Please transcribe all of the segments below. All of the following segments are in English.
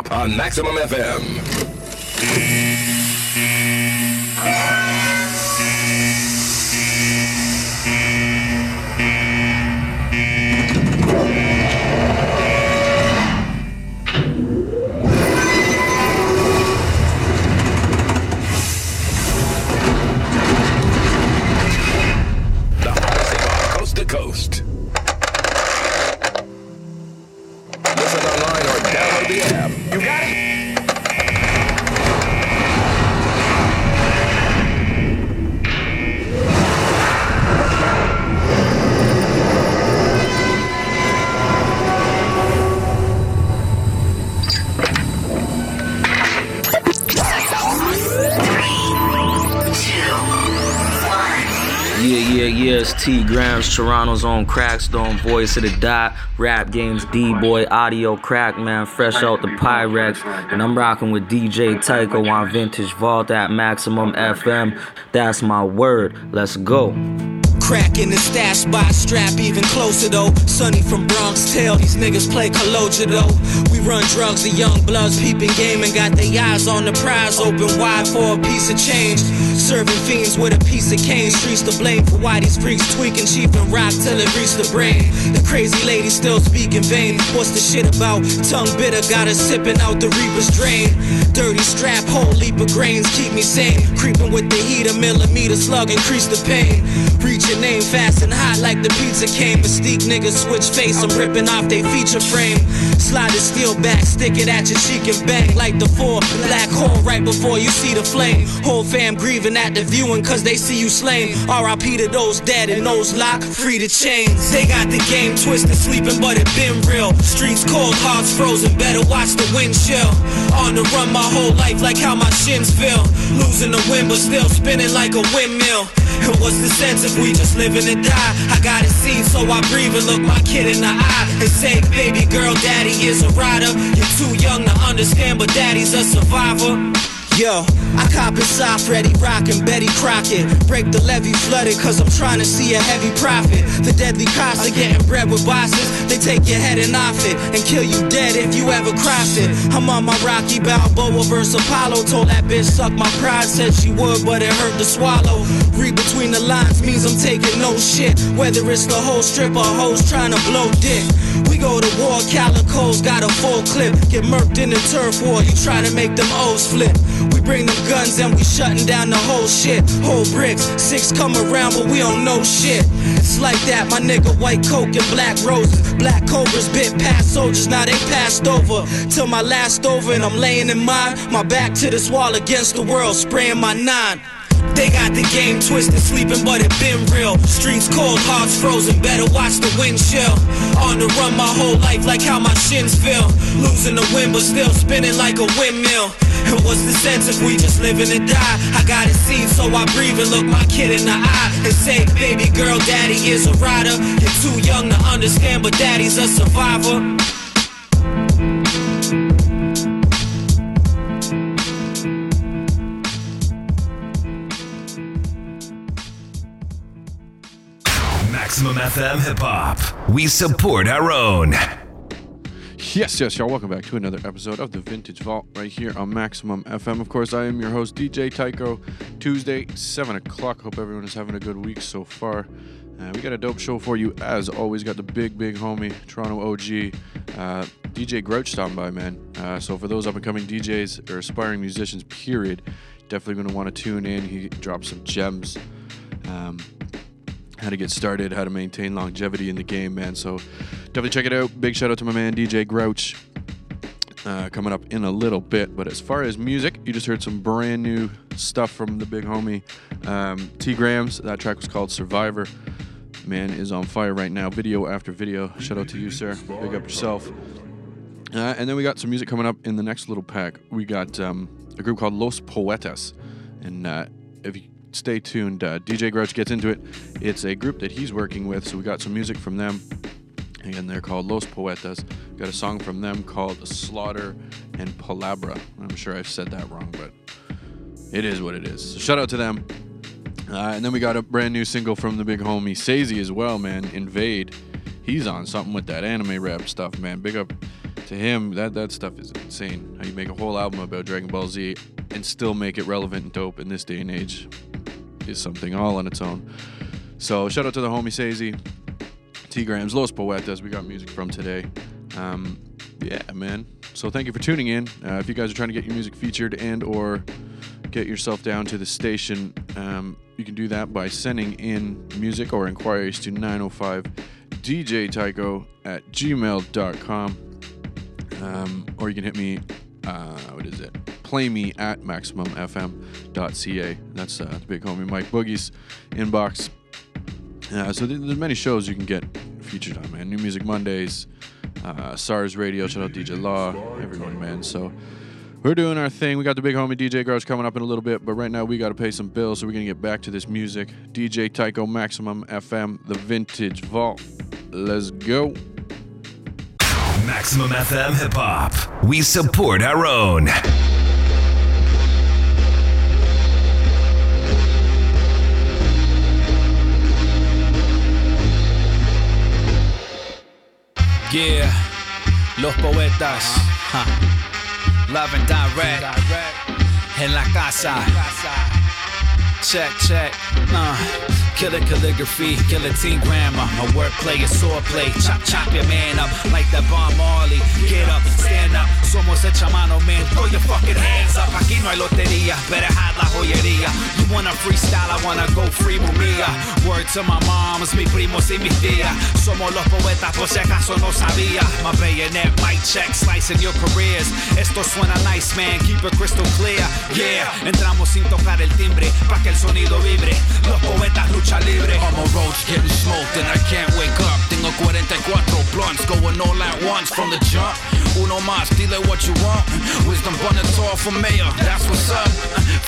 Hop on Maximum FM. Tgramz, Toronto's own Crackstone, voice of the dot, rap games, D Boy, audio crack man, fresh out the Pyrex. And I'm rocking with DJ Tycho on Vintage Vault at Maximum FM. That's my word. Let's go. Crack in the stash spot, strap even closer though. Sonny from Bronx, tell these niggas play Kaloja though. We run drugs, the young bloods peeping game and got their eyes on the prize, open wide for a piece of change. Serving fiends with a piece of cane, streets to blame for why these freaks tweaking, and rock till it reach the brain. The crazy lady still speaking vain. What's the shit about? Tongue bitter, got her sipping out the reaper's drain. Dirty strap, whole leap of grains, keep me sane. Creeping with the millimeter slug, increase the pain. Reaching name fast and hot like the pizza came. Mystique niggas switch face, I'm ripping off they feature frame. Slide the steel back, stick it at your cheek and bang like the four. Black hole right before you see the flame. Whole fam grieving at the viewing cause they see you slain. RIP to those dead and those locked, free to chains. They got the game twisted, sleeping, but it been real. Streets cold, hearts frozen, better watch the wind chill. On the run my whole life like how my shins feel. Losing the wind, but still spinning like a windmill. And what's the sense if we just living and die? I got it seen, so I breathe and look my kid in the eye and say, baby girl, daddy is a rider. You're too young to understand, but daddy's a survivor. Yo, I cop it soft, ready rockin' Betty Crockett. Break the levee flooded, cause I'm trying to see a heavy profit. The deadly cops are getting bread with bosses. They take your head and off it and kill you dead if you ever cross it. I'm on my Rocky Balboa versus Apollo. Told that bitch suck my pride, said she would, but it hurt to swallow. Read between the lines means I'm taking no shit. Whether it's the whole strip or hoes trying to blow dick. We go to war, Calico's got a full clip. Get murked in the turf war, you try to make them O's flip. We bring them guns and we shutting down the whole shit. Whole bricks, six come around, but we don't know shit. It's like that, my nigga, white coke and black roses. Black cobras bit past soldiers, now they passed over. Till my last over, and I'm laying in mine. My back to this wall against the world, spraying my nine. They got the game twisted, sleeping, but it been real. Streets cold, hearts frozen, better watch the wind chill. On the run my whole life, like how my shins feel. Losing the wind, but still spinning like a windmill. And what's the sense if we just living and die? I got it seen, so I breathe and look my kid in the eye and say, baby girl, daddy is a rider. You're too young to understand, but daddy's a survivor. Maximum FM Hip Hop. We support our own. Yes, yes, y'all. Welcome back to another episode of the Vintage Vault right here on Maximum FM. Of course, I am your host, DJ Tycho. Tuesday, 7 o'clock. Hope everyone is having a good week so far. Uh, we got a dope show for you as always. Got the big, big homie, Toronto OG, uh, DJ Grouch stopping by, man. Uh, so for those up and coming DJs or aspiring musicians, period, definitely going to want to tune in. He dropped some gems. Um, how to get started, how to maintain longevity in the game, man. So definitely check it out. Big shout out to my man DJ Grouch. Uh, coming up in a little bit, but as far as music, you just heard some brand new stuff from the big homie um, Tgramz. That track was called Survivor. Man is on fire right now, video after video. Shout out to you, sir. Big up yourself. Uh, and then we got some music coming up in the next little pack. We got um, a group called Los Poetas, and uh, if you stay tuned. Uh, DJ Grouch gets into it. It's a group that he's working with, so we got some music from them. Again, they're called Los Poetas. Got a song from them called Slaughter and Palabra. I'm sure I've said that wrong, but it is what it is. So shout out to them. Uh, and then we got a brand new single from the big homie Sese as well, man. Invade. He's on something with that anime rap stuff, man. Big up to him, that that stuff is insane. How you make a whole album about Dragon Ball Z and still make it relevant and dope in this day and age is something all on its own. So shout out to the homie Sese, T Grams, Los Poetas. We got music from today. Um, yeah, man. So thank you for tuning in. Uh, if you guys are trying to get your music featured and or get yourself down to the station, um, you can do that by sending in music or inquiries to 905 DJ Tycho at gmail.com. Um, or you can hit me, uh, what is it? Play me at maximumfm.ca. That's uh, the big homie Mike Boogie's inbox. Uh, so there's many shows you can get featured on, man. New Music Mondays, uh, SARS Radio, shout out DJ Law, everyone, man. So we're doing our thing. We got the big homie DJ Grouch coming up in a little bit, but right now we got to pay some bills, so we're going to get back to this music. DJ Tycho Maximum FM, the Vintage Vault. Let's go. Maximum FM Hip Hop. We support our own. Yeah, los poetas. Huh. Love and direct. En la casa. Check, check. Uh. Killer calligraphy, team grammar. My wordplay is swordplay. Chop, chop your man up like that Bob Marley. Get up, stand up. Somos hecha mano, man. Throw your fucking hands up. Aquí no hay lotería. Better hide la joyería. You wanna freestyle, I wanna go free with mía. Word to my moms, mi primos y mis tías. Somos los poetas, por si acaso no sabía. My bayonet, mic check, slicing your careers. Esto suena nice, man. Keep it crystal clear. Yeah, entramos sin tocar el timbre. Pa' que el sonido vibre. Los poetas lucha libre. I'm a roach getting smoked and I can't wake up. Tengo 44 blunts going all at once from the jump. Uno más, dile what you want. Wisdom Bonator for mayor, that's what's up.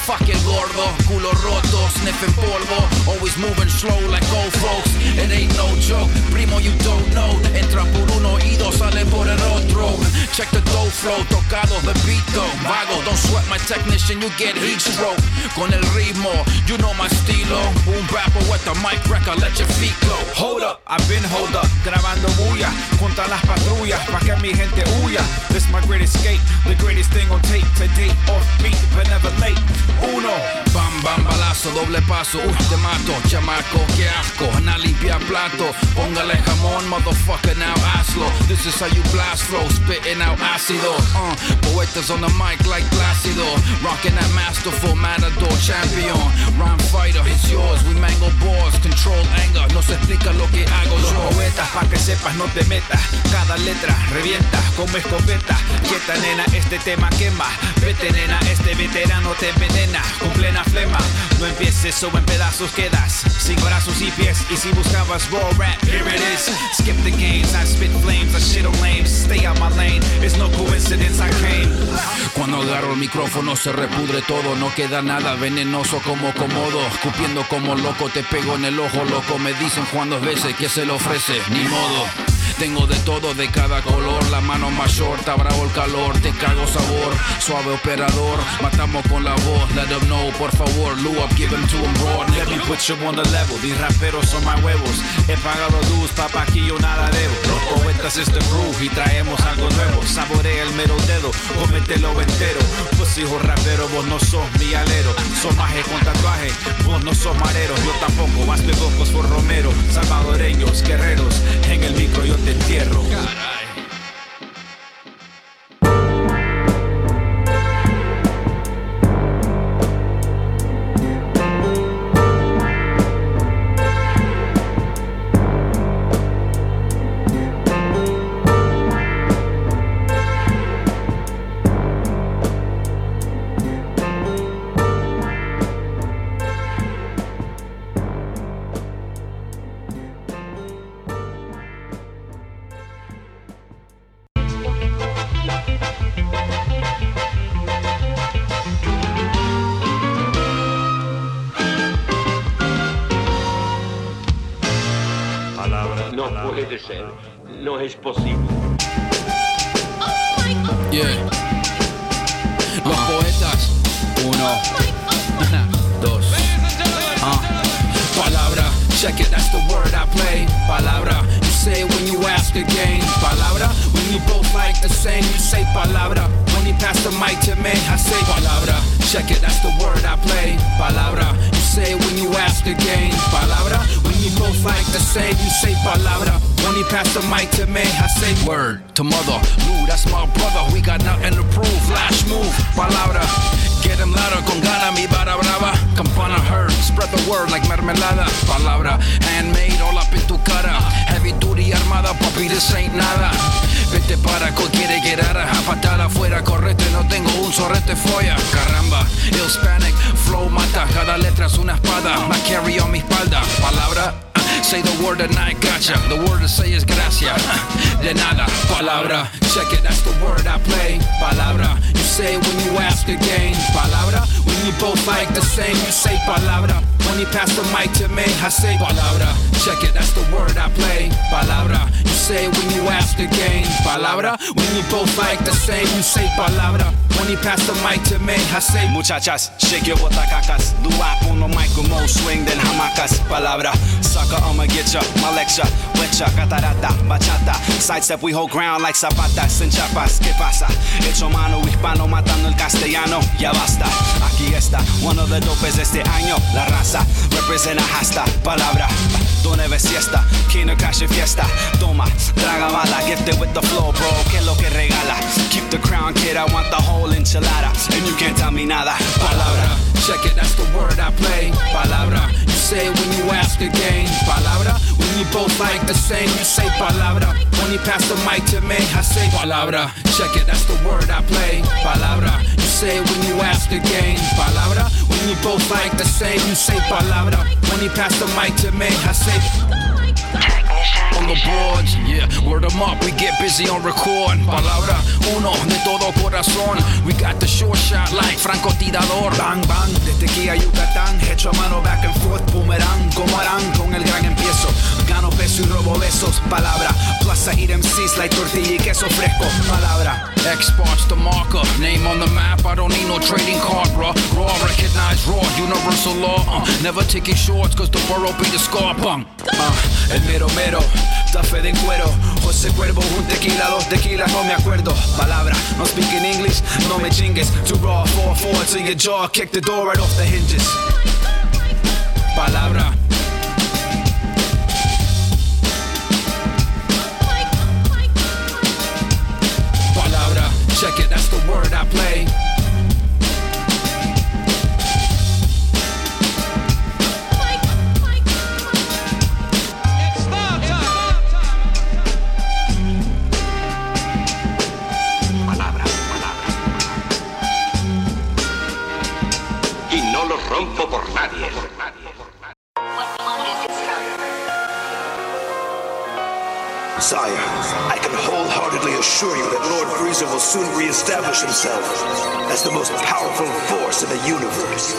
Fucking gordo, culo roto, sniffing polvo. Always moving slow like old folks. It ain't no joke, primo, you don't know. Entra por un oído, sale por el otro. Check the dough flow, tocado the though. Vago, don't sweat my technician, you get heat stroke. Con el ritmo, you know my estilo. Boom rapper with the mic record, let your feet go. Hold up, I've been hold up, grabando bulla contra las patrullas, pa' que mi gente huya. This my great escape, the greatest thing on tape to date. Beat, but never late. Uno, bam bam balazo, doble paso, uy te mato, chamaco, que asco, na limpia plato. Póngale jamón, motherfucker, now hazlo. This is how you blast flow, spitting out ácido. Uh, poetas on the mic like Plácido, rocking that masterful matador champion. Rhyme fighter, it's yours, we mango boars, control anger, no se explica lo que hago Los poetas, pa' que sepas, no te metas. Cada letra revienta como escopeta. Quieta, nena, este tema quema. Vete, nena, este veterano te envenena. Con plena flema, no empieces o en pedazos quedas. Sin brazos y pies. Y si buscabas raw rap, here it is. Skip the games, I spit flames, I shit on lames. Stay out my lane, it's no coincidence I came. Cuando agarro el micrófono se repudre todo, no queda nada venenoso como comodo. Escupiendo como loco, te pego en el ojo, loco. Me dicen Juan dos veces que se le ofrece, ni modo. Tengo de todo, de cada color, la mano más short, bravo el calor, te cago sabor, suave operador, matamos con la voz, let them know, por favor, Lou up, give them to them raw, Let me put you on the level. These raperos son más huevos. He pagado luz, papá, aquí yo nada debo. Los poetas es the crew y traemos algo nuevo. Saborea el mero dedo, cómetelo entero. Pues hijo rapero, vos no sos mi alero. Sos maje con tatuaje, vos no sos marero. Yo tampoco, más pegocos por Romero. Salvadoreños, guerreros, en el micro yo te entierro. This ain't nada. Vete para cualquiera que rara, a patada afuera, correte, no tengo un sorrete folla. Caramba, Hispanic flow mata, cada letra es una espada. My carry on mi espalda, palabra. uh, Say the word and I gotcha. The word to say is gracia. De nada, palabra. Check it, that's the word I play. Palabra. You say when you ask again. Palabra. When you both like the same, you say palabra. When you pass the mic to me, I say palabra. Check it, that's the word I play. Palabra. You say when you ask again. Palabra. When you both like the same, you say palabra. When you pass the mic to me, I say Muchachas, shake your botacacas. Luau uno micromo swing then hamacas. Palabra, sucker, I'ma get ya. My lecture, wetcha, catarata, bachata. Sidestep, we hold ground like zapatas en chapas. ¿Qué pasa? Hecho mano hispano matando el castellano. Ya basta. Aquí está, of the dopes de este año. La raza, representa hasta. Palabra, siesta. Cash fiesta. Toma, mala, gifted with the flow, bro. Que lo que regala. Keep the crown, kid, I want the whole enchilada. And you can't tell me nada. Palabra, check it, that's the word I play. Palabra, you say it when you ask again. Palabra, when you both like the same, you say palabra. When you pass the mic to me, I say palabra. Check it, that's the word I play. Palabra, when you ask again. Palabra, when you both like the same, you say palabra. When you pass the mic to me, I say on the boards, yeah, word them up, we get busy on record. Palabra uno de todo corazón. We got the short shot like francotirador. Bang, bang, desde aquí a Yucatán, hecho a mano back and forth, boomerang, como harán con el gran empiezo. Gano peso y robo besos, palabra. Plaza eat MCs like tortilla y queso fresco, palabra. Xbox the marker, name on the map, I don't need no trading card, bro. Raw, recognize raw, universal law. Uh, never taking shorts, cause the borough be the scar punk. Uh, el mero mero, tafe de cuero. José Cuervo, un tequila, dos tequilas, no me acuerdo. Palabra, no speak in English, no me chingues. Too raw, fall forward to your jaw, kick the door right off the hinges. Palabra, soon reestablish himself as the most powerful force in the universe.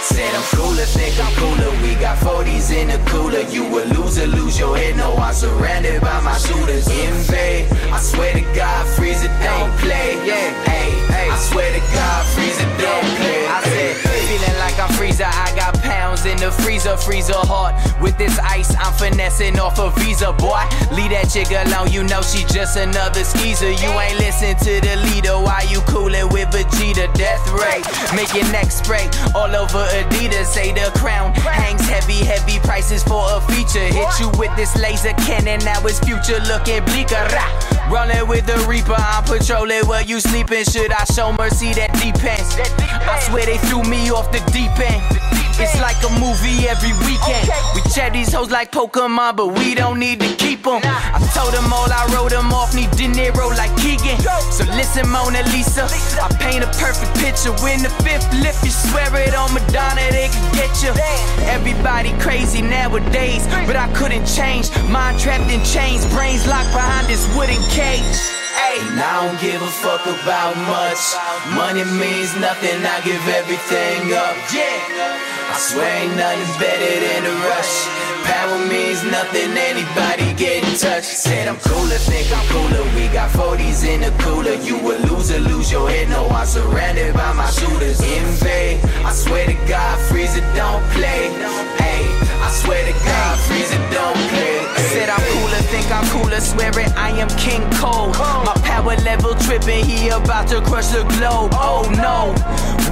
Said I'm cooler, think I'm cooler. We got 40s in the cooler. You a loser, lose your head. No, I'm surrounded by my shooters. In vain, I swear to God, freeze it, don't play. Yeah, in the freezer, freezer hard. With this ice, I'm finessing off a visa, boy. Leave that chick alone, you know she just another skeezer. You ain't listen to the leader. Why you coolin' with Vegeta? Death ray, make your neck spray all over Adidas. Say the crown hangs heavy, heavy prices for a feature. Hit you with this laser cannon, now it's future looking bleaker. Rolling with the Reaper, I'm patrolling where you sleeping. Should I show mercy that depends? I swear they threw me off the deep end. It's like a movie every weekend. We chat these hoes like Pokemon, but we don't need to keep them. I told them all I wrote them off, need De Niro like Keegan. So listen, Mona Lisa, I paint a perfect picture. When the fifth lift, you swear it on Madonna, they can get you. Everybody crazy nowadays, but I couldn't change. Mind trapped in chains, brains locked behind this wooden cage. Hey, now I don't give a fuck about much. Money means nothing, I give everything up. Yeah. I swear ain't nothing better than a rush. Power means nothing, anybody get in touch. Said I'm cooler, think I'm cooler. We got 40s in the cooler. You a loser, lose your head. No, I'm surrounded by my shooters. Invade, I swear to God, Frieza don't play. Hey, I swear to God, Frieza don't play. Said I'm cooler, think I'm cooler, swear it, I am King Cold. My power level tripping, he about to crush the globe. Oh no.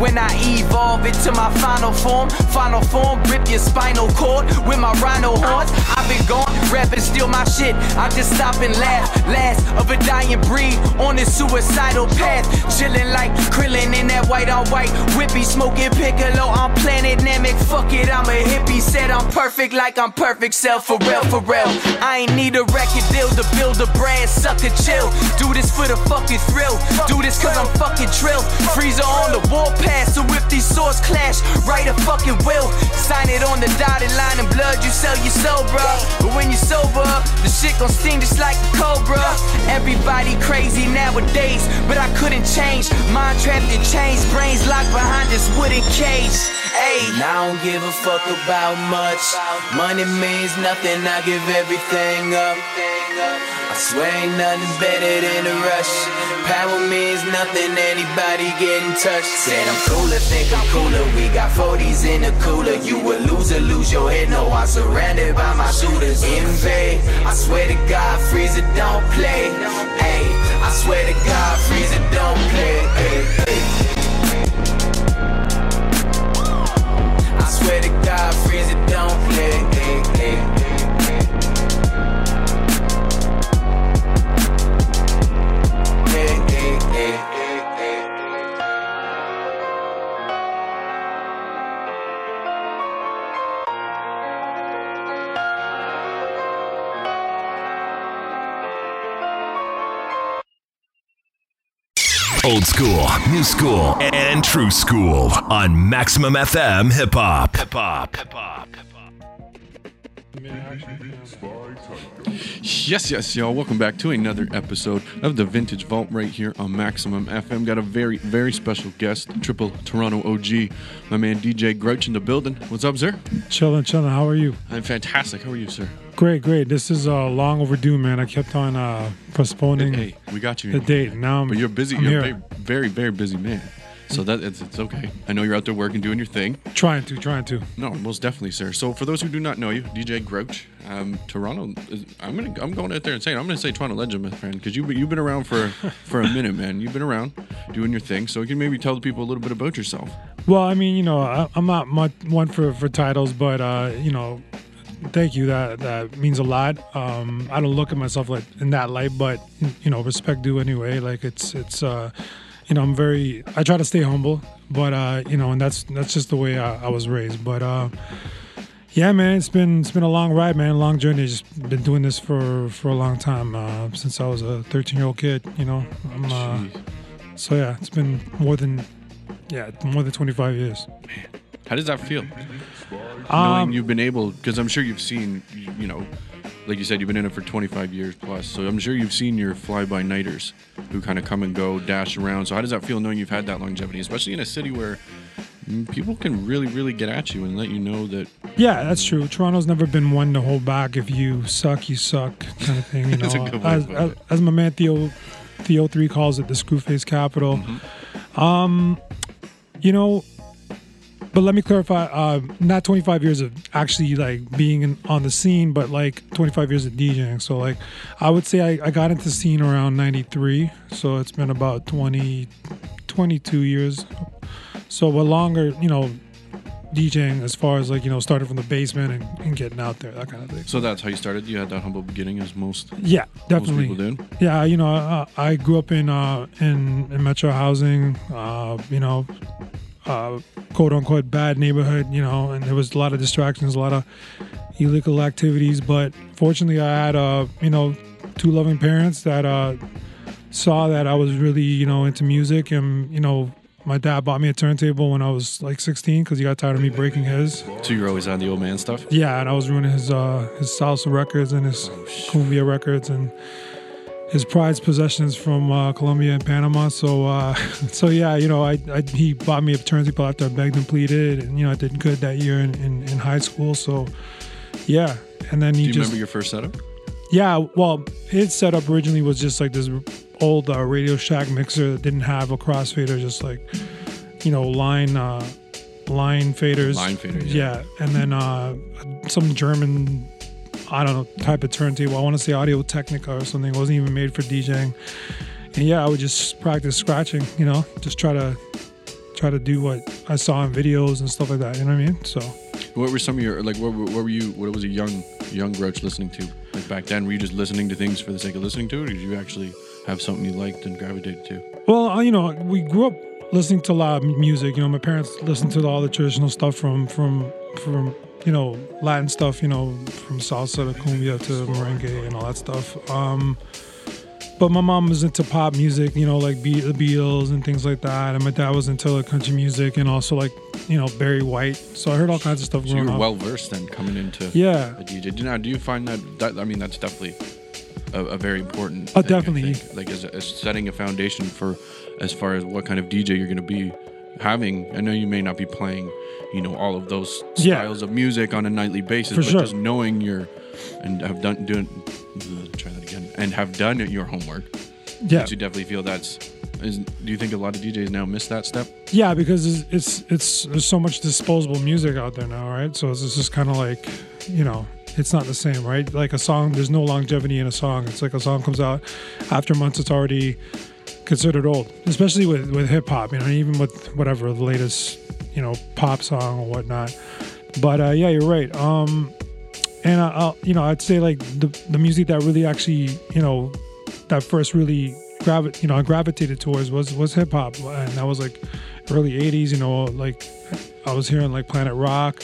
When I evolve into my final form, final form, rip your spinal cord with my rhino horns. I've been gone, rapping, steal my shit. I just stop and laugh. Last of a dying breed on this suicidal path. Chilling like Krillin in that white on white. Whippy smoking piccolo on planet Namek. Fuck it, I'm a hippie. Said I'm perfect like I'm perfect self for real, for real. I ain't need a record deal to build a brand, sucker chill. Do this for the fucking thrill. Do this cause I'm fucking trill. Frieza on the warpath, so if these swords clash, write a fucking will. Sign it on the dotted line in blood, you sell your soul, bruh. But when you sober, the shit gon' sting just like a cobra. Everybody crazy nowadays, but I couldn't change. Mind trapped in chains, brains locked behind this wooden cage. Ayy. I don't give a fuck about much. Money means nothing, I give everything up. Swear ain't nothing better than a rush. Power means nothing, anybody get touched. Said I'm cooler, think I'm cooler. We got 40s in the cooler. You a loser, lose your head. No, I'm surrounded by my shooters. Invade, I swear to God, Frieza don't play. Hey, I swear to God, Frieza don't play. Ay, ay. I swear to God, Frieza don't play. Ay, ay. Ay, Old school, new school, and true school on Maximum FM Hip Hop. Hip Hop. Hip Hop. Yes, yes, y'all. Welcome back to another episode of the Vintage Vault right here on Maximum FM. Got a very, very special guest, Triple Toronto OG, my man DJ Grouch in the building. What's up, sir? Chilling, chilling. How are you? I'm fantastic. How are you, sir? Great, great. This is uh, long overdue, man. I kept on uh, postponing Hey, we got you. the date. Now I'm, But you're busy. I'm you're here. very, very, very busy man. So that it's, it's okay. I know you're out there working, doing your thing. Trying to, trying to. No, most definitely, sir. So for those who do not know you, DJ Grouch, um, Toronto. Is, I'm gonna I'm going out there and saying I'm gonna say Toronto legend, my friend, because you've been, you've been around for for a minute, man. You've been around doing your thing, so you can maybe tell the people a little bit about yourself. Well, I mean, you know, I, I'm not much one for for titles, but uh, you know, thank you. That that means a lot. Um, I don't look at myself like in that light, but you know, respect due anyway. Like it's it's uh, you know, I'm very. I try to stay humble, but uh, you know, and that's that's just the way I, I was raised. But uh, yeah, man, it's been it's been a long ride, man, long journey. Just been doing this for for a long time uh, since I was a 13 year old kid. You know, I'm, uh, so yeah, it's been more than yeah more than 25 years. How does that feel? Knowing Um, you've been able, because I'm sure you've seen, you, you know, like you said, you've been in it for 25 years plus. So I'm sure you've seen your fly-by-nighters who kind of come and go, dash around. So how does that feel knowing you've had that longevity, especially in a city where mm, people can really, really get at you and let you know that Yeah, that's true. Toronto's never been one to hold back. If you suck, you suck, kind of thing. You know, That's a good way as, as, as my man Theo Theo three calls it, the Screwface capital. Mm-hmm. Um, you know, but let me clarify. Uh, not 25 years of actually like being in, on the scene, but like 25 years of DJing. So like, I would say I, I got into the scene around 93. So it's been about 20, 22 years. So but longer, you know, DJing as far as like you know starting from the basement and, and getting out there that kind of thing. So that's how you started. You had that humble beginning, as most Yeah, definitely. most people did. Yeah, you know, I, I grew up in uh, in, in metro housing. Uh, you know, uh, quote unquote bad neighborhood. You know, and there was a lot of distractions, a lot of illegal activities. But fortunately, I had uh, you know two loving parents that uh, saw that I was really you know into music, and you know. My dad bought me a turntable when I was like 16 because he got tired of me breaking his. So you're always on the old man stuff. Yeah, and I was ruining his uh his salsa records and his Oh, cumbia records and his prized possessions from uh, Colombia and Panama. So, uh, so yeah, you know, I, I, he bought me a turntable after I begged and pleaded, and you know, I did good that year in, in, in high school. So, yeah, and then he Do you just remember your first setup? yeah, well, his setup originally was just like this old uh, Radio Shack mixer that didn't have a crossfader, just like you know line uh, line faders. Line fader, yeah. Yeah, and then uh, some German, I don't know, type of turntable. I want to say Audio Technica or something. It wasn't even made for DJing. And yeah, I would just practice scratching. You know, just try to try to do what I saw in videos and stuff like that. You know what I mean? So. What were some of your like? What, were- what were you? What was a young young Grouch listening to? Like back then, were you just listening to things for the sake of listening to, it, or did you actually have something you liked and gravitated to? Well, you know, we grew up listening to a lot of music. You know, my parents listened to all the traditional stuff from from from you know Latin stuff. You know, from salsa to cumbia to merengue and all that stuff. Um, but my mom was into pop music. You know, like Be- the Beatles and things like that. And my dad was into like country music and also like you know Barry White. So I heard all kinds of stuff So you were well versed then coming into Yeah. a DJ. Do- Now, do you find that, that I mean, that's definitely a, a very important. Oh, thing, definitely. Like as, as setting a foundation for as far as what kind of DJ you're going to be having. I know you may not be playing, you know, all of those Yeah. styles of music on a nightly basis, For but sure. just knowing your and have done doing. Try that again. And have done your homework. Yeah. You definitely feel that's. Is, do you think a lot of DJs now miss that step? Yeah, because it's, it's it's there's so much disposable music out there now, right? So it's just kind of like, you know, it's not the same, right? Like a song, there's no longevity in a song. It's like a song comes out after months, it's already considered old, especially with with hip hop, you know, even with whatever the latest, you know, pop song or whatnot. But uh, yeah, you're right. Um, and I, I'll, you know, I'd say like the the music that really actually, you know, that first really gravi- you know, I gravitated towards was was hip hop, and that was like early '80s. You know, like I was hearing like Planet Rock,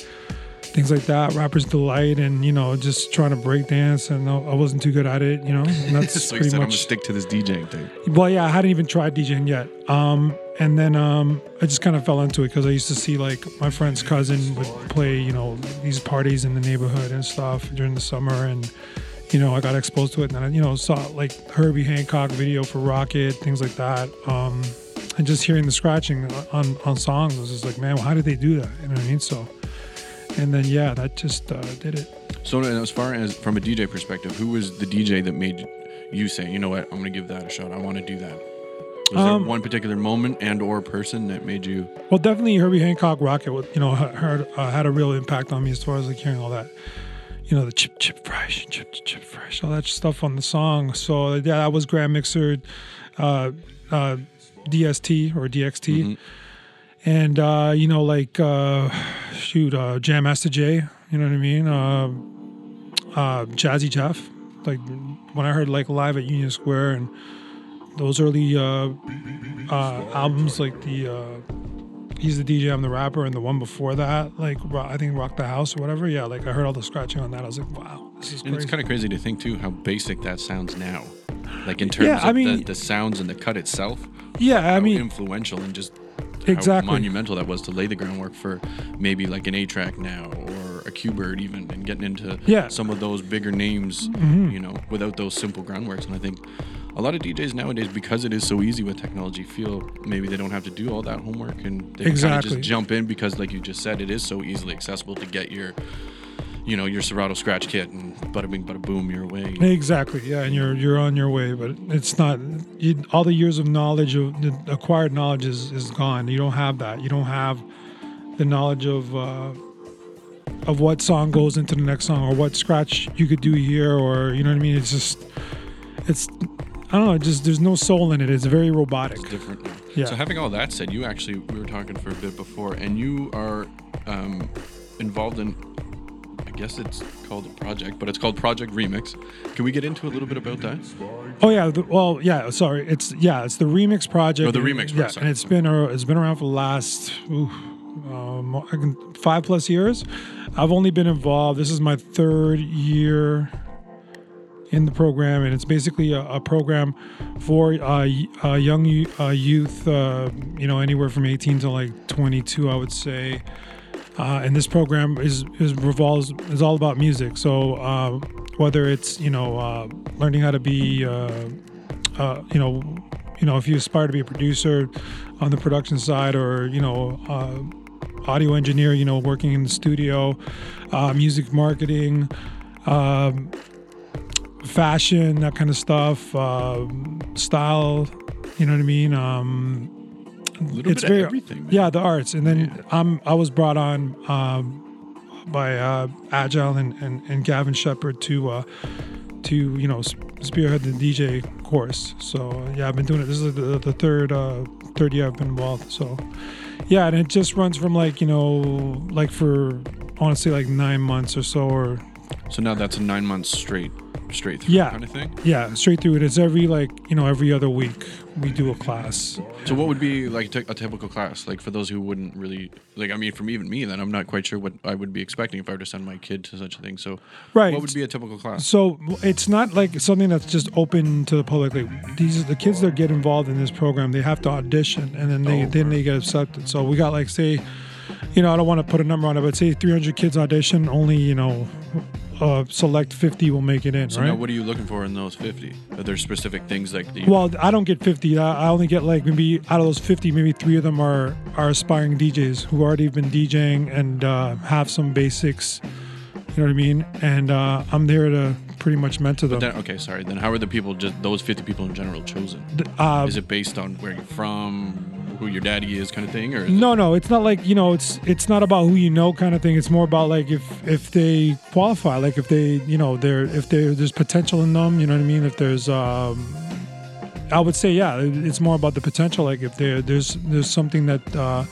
things like that, Rappers Delight, and you know, just trying to break dance, and I wasn't too good at it. You know, and that's so pretty said I'm gonna much. stick to this DJing thing. Well, yeah, I hadn't even tried DJing yet. Um, and then um, I just kind of fell into it because I used to see like my friend's cousin would play, you know, these parties in the neighborhood and stuff during the summer, and you know, I got exposed to it, and then I, you know, saw like Herbie Hancock video for Rockit, things like that. Um, and just hearing the scratching on on songs was just like, man, how did they do that? You know what I mean? So, and then yeah, that just uh, did it. So as far as from a DJ perspective, who was the DJ that made you say, you know what, I'm gonna give that a shot. I want to do that. Was Um, there one particular moment and or person that made you? Well, definitely Herbie Hancock Rockit, with- you know, heard, uh, had a real impact on me as far as like hearing all that, you know, the chip chip fresh, chip chip fresh, all that stuff on the song. So yeah, that was Grand Mixer, uh, uh, DST or DXT, and uh, you know, like uh, shoot, uh, Jam Master Jay, you know what I mean? Uh, uh, Jazzy Jeff, like when I heard like live at Union Square and those early uh, uh, albums, like the uh, he's the DJ, I'm the rapper, and the one before that, like I think Rock the House or whatever. Yeah, like I heard all the scratching on that. I was like, wow, this is And it's kind of crazy to think too how basic that sounds now. Like in terms Yeah, of mean- the, the sounds and the cut itself. Yeah, I mean- influential and just Exactly. how monumental that was to lay the groundwork for maybe like an A-Trak now or a Qbert even and getting into Yeah. some of those bigger names, Mhm. you know, without those simple groundworks. And I think a lot of DJs nowadays, because it is so easy with technology, feel maybe they don't have to do all that homework and they kind of just jump in because, like you just said, it is so easily accessible to get your, you know, your Serato scratch kit and bada bing, bada boom, your way. Exactly. Yeah, and you're you're on your way, but it's not. You, all the years of knowledge of the acquired knowledge is is gone. You don't have that. You don't have the knowledge of uh, of what song goes into the next song or what scratch you could do here, or you know what I mean. It's just it's I don't know. Just there's no soul in it. It's very robotic. It's different. Yeah. So having all that said, you actually we were talking for a bit before, and you are um, involved in. I guess it's called a project, but it's called Project Remix. Can we get into a little bit about that? Oh yeah, the, well yeah. Sorry, it's yeah, it's the remix project. Oh, the remix project. Yeah, and it's been uh, it's been around for the last ooh, um, five plus years. I've only been involved. This is my third year in the program, and it's basically a, a program for uh, uh, young uh, youth. Uh, you know, anywhere from 18 to like 22, I would say. Uh, and this program is is revolves is all about music. So uh, whether it's you know uh, learning how to be uh, uh, you know, you know, if you aspire to be a producer on the production side, or you know, uh, audio engineer, you know, working in the studio, music marketing, um, fashion, that kind of stuff, uh, style. You know what I mean? Um, it's bit very of everything. man. yeah, the arts, and then I'm I was brought on um, by uh, Agile and, and, and Gavin Sheppard to uh, to you know spearhead the DJ course. So uh, yeah, I've been doing it. This is the, the third uh, third year I've been involved. So yeah, and it just runs from like you know like for I want to say like nine months or so, or So now that's a nine months straight, straight through yeah, kind of thing. yeah, straight through. It's every like you know every other week we do a class. So what would be like a typical class? Like for those who wouldn't really like, I mean, from even me, then I'm not quite sure what I would be expecting if I were to send my kid to such a thing. So Right. what would be a typical class? So it's not like something that's just open to the public. Like these the kids that get involved in this program, they have to audition and then they oh, then they get accepted. So we got like say, you know, I don't want to put a number on it, but say 300 kids audition, only you know, uh, select 50 will make it in, So right? now, what are you looking for in those 50? Are there specific things like the Well, I don't get 50. I I only get like maybe out of those 50, maybe three of them are are aspiring DJs who already have been DJing and uh, have some basics. You know what I mean? And uh, I'm there to pretty much mentor them. But then, okay, sorry. Then how are the people just those 50 people in general chosen? uh, is it based on where you're from, who your daddy is, kind of thing, or No, no, it's not like you know, it's it's not about who you know kind of thing. It's more about like if if they qualify, like if they you know they're if they there's potential in them. You know what I mean? If there's um, I would say yeah, it's more about the potential. Like if there there's there's something that uh,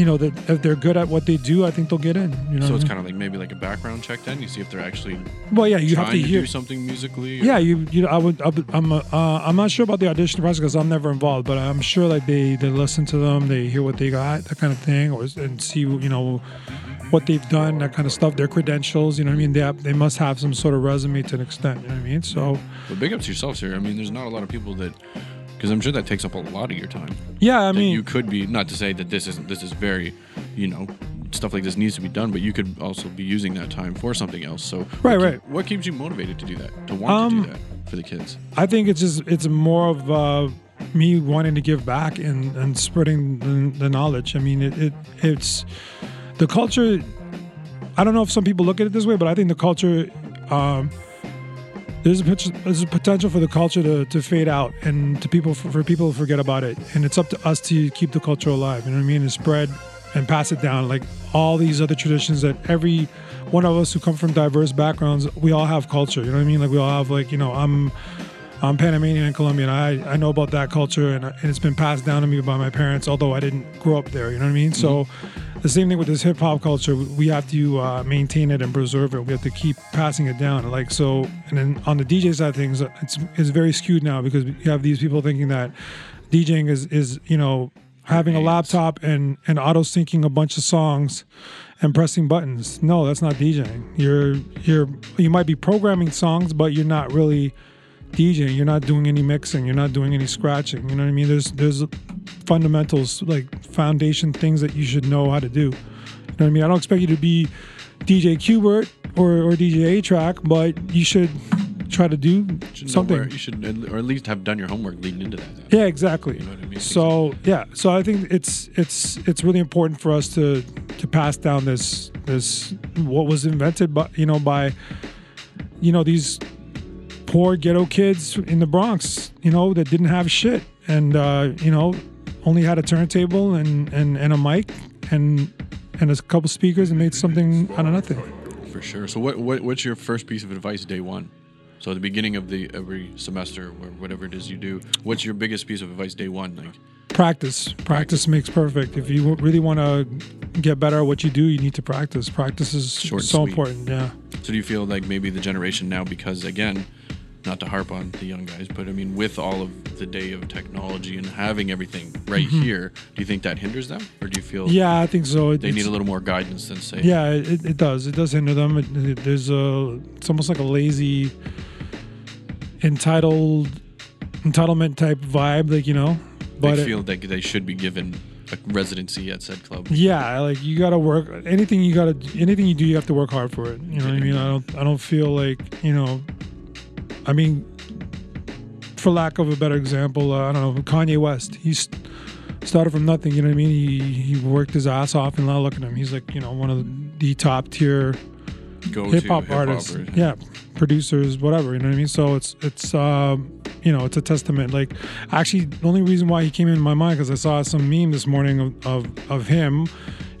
you know that if they're good at what they do, I think they'll get in. You know, so it's kind of like maybe like a background check. Then you see if they're actually Well, yeah, you have trying to hear- do something musically. or- Yeah, you, you I would, I would I'm, uh, I'm not sure about the audition process because I'm never involved, but I'm sure like they, they listen to them, they hear what they got, that kind of thing, or and see, you know, what they've done, that kind of stuff, their credentials, you know what I mean? They have, they must have some sort of resume to an extent, you know what I mean? So, But big up to yourself, sir. I mean, there's not a lot of people that, because I'm sure that takes up a lot of your time. Yeah, I That mean- you could be not to say that this isn't. This is very, you know, stuff like this needs to be done, but you could also be using that time for something else. So, Right, what right. keep- what keeps you motivated to do that? To want to Um, do that for the kids? I think it's just it's more of uh, me wanting to give back and, and spreading the, the knowledge. I mean, it, it it's the culture. I don't know if some people look at it this way, but I think the culture. Um, there's a there's a potential for the culture to, to fade out and to people for, people to forget about it, and it's up to us to keep the culture alive. You know what I mean? And spread and pass it down like all these other traditions that every one of us who come from diverse backgrounds, we all have culture. You know what I mean? Like we all have like you know I'm I'm Panamanian and Colombian. I, I know about that culture and, and it's been passed down to me by my parents, although I didn't grow up there. You know what I mean? So mm-hmm. The same thing with this hip hop culture. We have to uh, maintain it and preserve it. We have to keep passing it down. Like so, and then on the DJ side of things, it's it's very skewed now because you have these people thinking that DJing is is you know having a laptop and and auto syncing a bunch of songs and pressing buttons. No, that's not DJing. You're you're you might be programming songs, but you're not really DJing. You're not doing any mixing. You're not doing any scratching. You know what I mean? There's there's fundamentals like foundation things that you should know how to do. You know what I mean? I don't expect you to be DJ Qbert or, or DJ A-Trak, but you should try to do know something. where- you should, or at least have done your homework leading into that. Yeah, exactly. So yeah, so I think it's it's it's really important for us to to pass down this this what was invented by you know by you know these poor ghetto kids in the Bronx, you know, that didn't have shit and uh, you know only had a turntable and and and a mic and and a couple speakers and made something out of nothing. For sure. So what, what what's your first piece of advice day one? So at the beginning of the every semester or whatever it is you do, what's your biggest piece of advice day one? Like Practice. Practice makes perfect. If you really want to get better at what you do, you need to practice. Practice is Short so sweet. important. Yeah. So do you feel like maybe the generation now, because again, not to harp on the young guys, but I mean, with all of the day of technology and having everything right Mhm. here, do you think that hinders them, or do you feel? Yeah, I think so. It- They need a little more guidance than say. Yeah, it, it does. It does hinder them. It, there's a. It's almost like a lazy, entitled, entitlement type vibe. Like you know, They but it- feel like they should be given a residency at said club. yeah, like you gotta work. Anything you gotta, anything you do, you have to work hard for it. You know what I mean? I don't. I don't feel like you know. I mean, for lack of a better example, uh, I don't know, Kanye West. He's started from nothing. You know what I mean? He he worked his ass off, and now look at him. He's like you know one of the top tier hip hop artists. Yeah, producers, whatever. You know what I mean? So it's it's um, you know it's a testament. Like actually, the only reason why he came in my mind because I saw some meme this morning of of, of him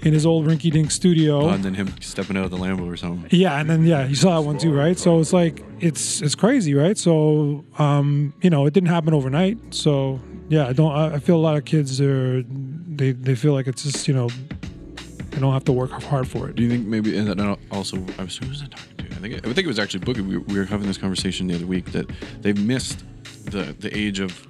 in his old rinky dink studio. Oh, and then him stepping out of the Lambo or something. Yeah, and then yeah, you saw that one too, right? So it's like it's it's crazy, right? So um, you know, it didn't happen overnight. So yeah, I don't. I feel a lot of kids are they they feel like it's just you know they don't have to work hard for it. Do you think maybe and then also I was who was I talking to? I think I think it was actually Boogie. We, we were having this conversation the other week that they've missed the the age of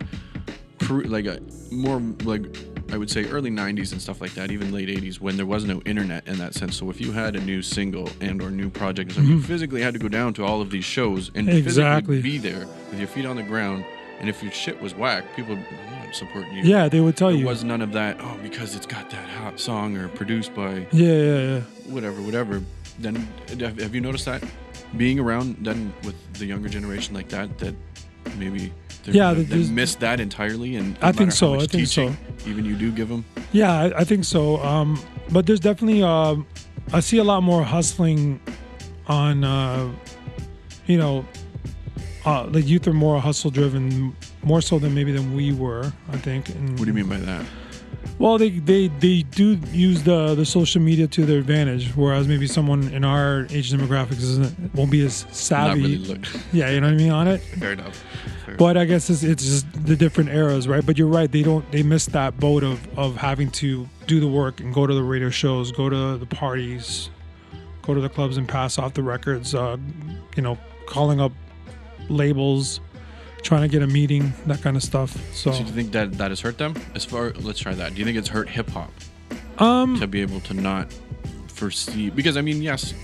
like a more like I would say early '90s and stuff like that, even late '80s when there was no internet in that sense. So if you had a new single and or new project, so you Mhm. physically had to go down to all of these shows and Exactly. physically be there with your feet on the ground. And if your shit was whack, people would "I'm you. Yeah, they would tell there you. There was none of that. Oh, because it's got that hot song or produced by Yeah, yeah, yeah. whatever, whatever. Then have you noticed that being around then with the younger generation like that, that maybe they're- Yeah, they, there's- missed that entirely, and I think so, I think so. Even you do give them. Yeah, I, I think so. Um, but there's definitely um, I see a lot more hustling on uh, you know uh, the youth are more hustle driven, more so than maybe than we were. I think. And, What do you mean by that? Well, they, they they do use the the social media to their advantage, whereas maybe someone in our age demographics isn't won't be as savvy. really look- Yeah, you know what I mean on it. Fair enough. Fair But I guess it's, it's just the different eras, right? But you're right; they don't they miss that boat of of having to do the work and go to the radio shows, go to the parties, go to the clubs and pass off the records. Uh, you know, calling up labels, trying to get a meeting, that kind of stuff. So, So do you think that that has hurt them? As far let's try that. Do you think it's hurt hip hop um, to be able to not foresee? Because I mean, yes,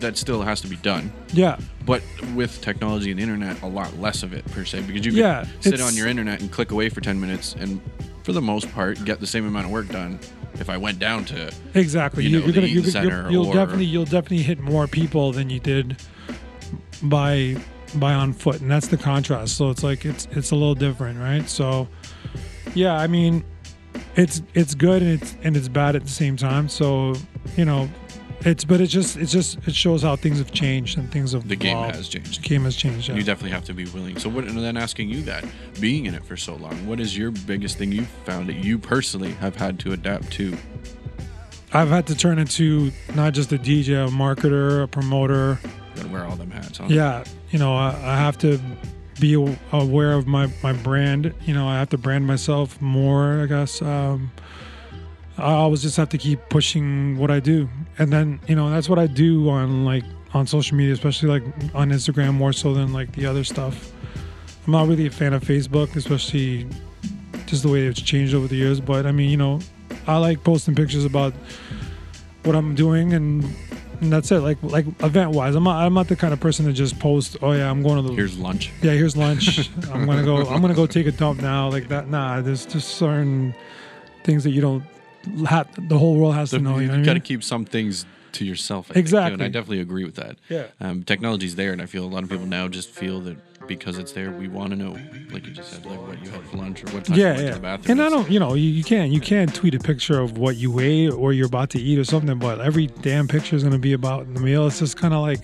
that still has to be done. yeah, But with technology and internet, a lot less of it per se, because you can Yeah, sit on your internet and click away for ten minutes, and for the most part, get the same amount of work done. If I went down to Exactly. you know, are the gonna you're, you'll, you'll or- definitely you'll definitely hit more people than you did by by on foot, and that's the contrast. So it's like it's it's a little different, right? So yeah, I mean, it's it's good and it's and it's bad at the same time. So you know, it's but it's just it's just it shows how things have changed and things have the game evolved. has changed. The game has changed. Yeah. You definitely have to be willing. So, what? And then asking you that, being in it for so long, what is your biggest thing you've found that you personally have had to adapt to? I've had to turn into not just a DJ, a marketer, a promoter. And wear all them hats, huh? Yeah, you know, I, I have to be aware of my my brand. You know, I have to brand myself more. I guess. Um, I always just have to keep pushing what I do, and then you know that's what I do on like on social media, especially like on Instagram more so than like the other stuff. I'm not really a fan of Facebook, especially just the way it's changed over the years. But I mean, you know, I like posting pictures about what I'm doing and. And that's it. Like like event wise, I'm not I'm not the kind of person to just post. Oh yeah, I'm going to the Here's lunch. yeah, here's lunch. I'm gonna go. I'm gonna go take a dump now. Like that. Nah, there's just certain things that you don't have. The whole world has to know. You know got to mean? keep some things to yourself. I think, Exactly. and I definitely agree with that. Yeah. Um, technology's there, and I feel a lot of people now just feel that because it's there, we want to know, like you just said, like what you had for lunch or what time you Yeah, went to yeah. the bathroom. And I don't, you know, you, you can't you can't tweet a picture of what you ate or you're about to eat or something. But every damn picture is gonna be about the meal. It's just kind of like.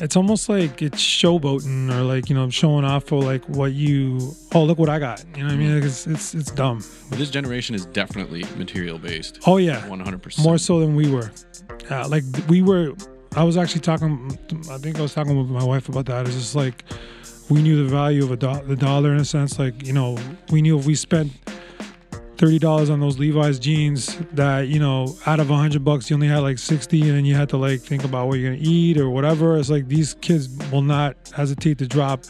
It's almost like it's showboating or like you know showing off for like what you oh look what I got you know what I mean like it's it's it's dumb But this generation is definitely material based. Oh yeah, 100%. More so than we were. Uh, like we were. I was actually talking. I think I was talking with my wife about that. It's just like we knew the value of a do- the dollar in a sense. Like you know, we knew if we spent thirty dollars on those Levi's jeans, that you know, out of a hundred bucks, you only had like sixty, and then you had to like think about what you're gonna eat or whatever. It's like these kids will not hesitate to drop.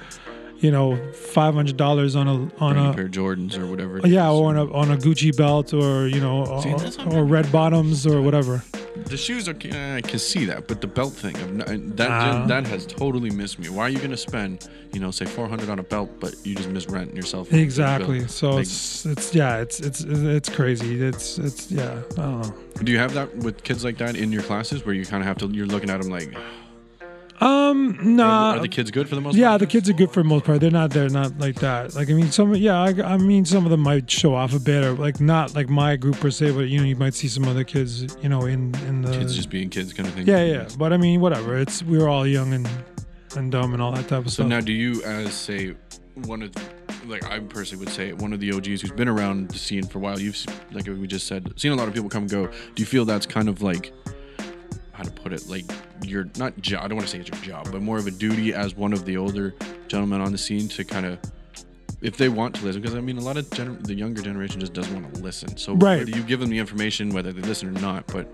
You know, five hundred dollars on a on a a pair of Jordans or whatever. yeah, is. or on a on a Gucci belt, or you know, See, or, or red bottoms, or whatever. The shoes are. I can see that, but the belt thing, not, that Ah. that has totally missed me. Why are you gonna spend, you know, say 400 on a belt, but you just miss rent yourself? Exactly. So Like, it's it's yeah, it's it's it's crazy. It's it's yeah. I don't know. do you have that with kids like that in your classes, where you kind of have to? You're looking at them like, Um, nah. Are the kids good for the most yeah, part? the kids are good for the most part. They're not. They're not like that. Like I mean, some. Yeah, I, I mean, some of them might show off a bit, or like not like my group per se, but you know, you might see some other kids, you know, in in the Kids just being kids kind of thing. Yeah, yeah. But I mean, whatever. It's we were all young and and dumb and all that type of So stuff. now, do you, as say, one of, like I personally would say, one of the OGs who's been around the scene for a while, you've, like we just said, seen a lot of people come and go. Do you feel that's kind of like, how to put it, like your not job? I don't want to say it's your job, but more of a duty as one of the older gentlemen on the scene to kind of, if they want to listen, because I mean, a lot of gener- the younger generation just doesn't want to listen. So Right. whether you give them the information, whether they listen or not, but.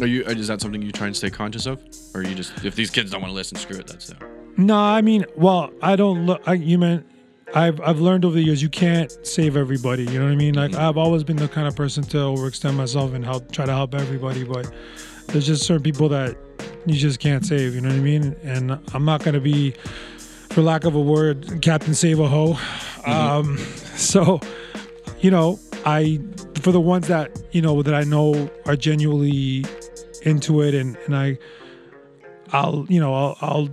Are you? Is that something you try and stay conscious of, or you just if these kids don't want to listen, screw it, that's it No, I mean, well, I don't look. I, you meant I've I've learned over the years you can't save everybody. You know what I mean? Like mm-hmm. I've always been the kind of person to overextend myself and help try to help everybody, but there's just certain people that you just can't save. You know what I mean? And I'm not gonna be, for lack of a word, Captain Save a Ho. Um, so, you know, I for the ones that you know that I know are genuinely into it, and and I. I'll you know I'll I'll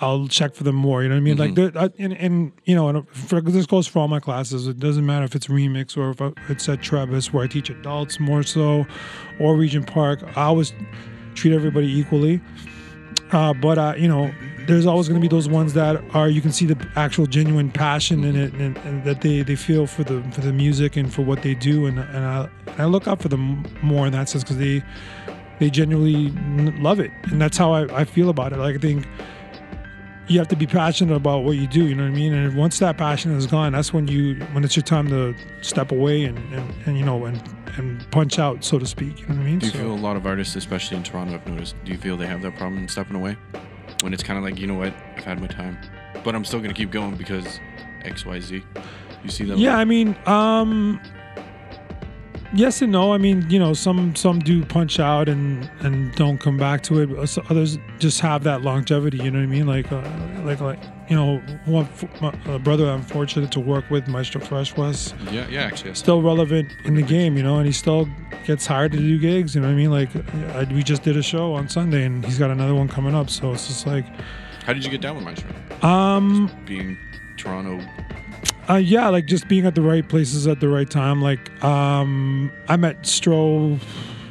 I'll check for them more. You know what I mean? Like, I, and, and you know, and for, this goes for all my classes. It doesn't matter if it's remix or if it's at Travis, where I teach adults more so, or Regent Park. I always treat everybody equally. Uh, but uh, you know, there's always going to be those ones that are you can see the actual genuine passion in it, and, and that they, they feel for the for the music and for what they do, and and I and I look out for them more in that sense because they they genuinely love it, and that's how I, I feel about it. Like I think you have to be passionate about what you do. You know what I mean? And once that passion is gone, that's when you when it's your time to step away and and, and you know and and punch out, so to speak. You know what I mean? Do you So- feel a lot of artists, especially in Toronto, I've noticed, do you feel they have that problem stepping away? When it's kind of like, you know what, I've had my time, but I'm still going to keep going because X, Y, Z. You see that? Yeah, I mean, um, yes and no. I mean, you know, some some do punch out and and don't come back to it. Others just have that longevity. You know what I mean? Like, uh, like, like, you know, one my, a brother I'm fortunate to work with, Maestro Fresh, was Yeah, yeah, actually. Still relevant in the game. You know, and he still gets hired to do gigs. You know what I mean? Like, I, we just did a show on Sunday, and he's got another one coming up. So it's just like, How did you get down with Maestro? um, Being Toronto. Uh, yeah, like just being at the right places at the right time. Like, um, I met Stro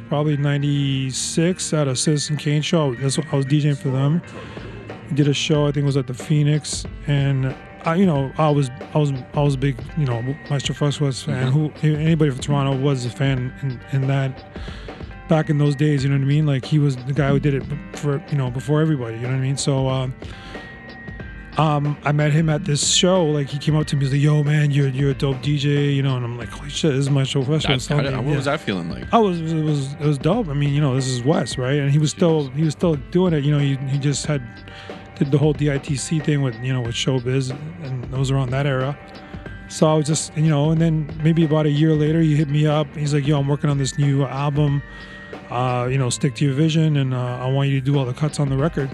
probably '96 at a Citizen Kane show. That's what I was DJing for them. Did a show. I think it was at the Phoenix, and I, you know, I was, I was, I was a big, you know, Maestro Fresh was fan. Who anybody from Toronto was a fan in, in that. Back in those days, you know what I mean. Like he was the guy who did it for, you know, before everybody. You know what I mean. So. Um, um, I met him at this show. Like he came up to me, he's like, "Yo, man, you're you're a dope DJ," you know, and I'm like, "Holy shit, this is my show festival." That's kinda, what was that feeling like? I was it was it was dope. I mean, you know, this is Wes, right? And he was still he was still doing it. You know, he, he just had did the whole DITC thing with you know with Showbiz, and it was around that era. So I was just you know, and then maybe about a year later, he hit me up. He's like, "Yo, I'm working on this new album. Uh, you know, stick to your vision, and uh, I want you to do all the cuts on the record."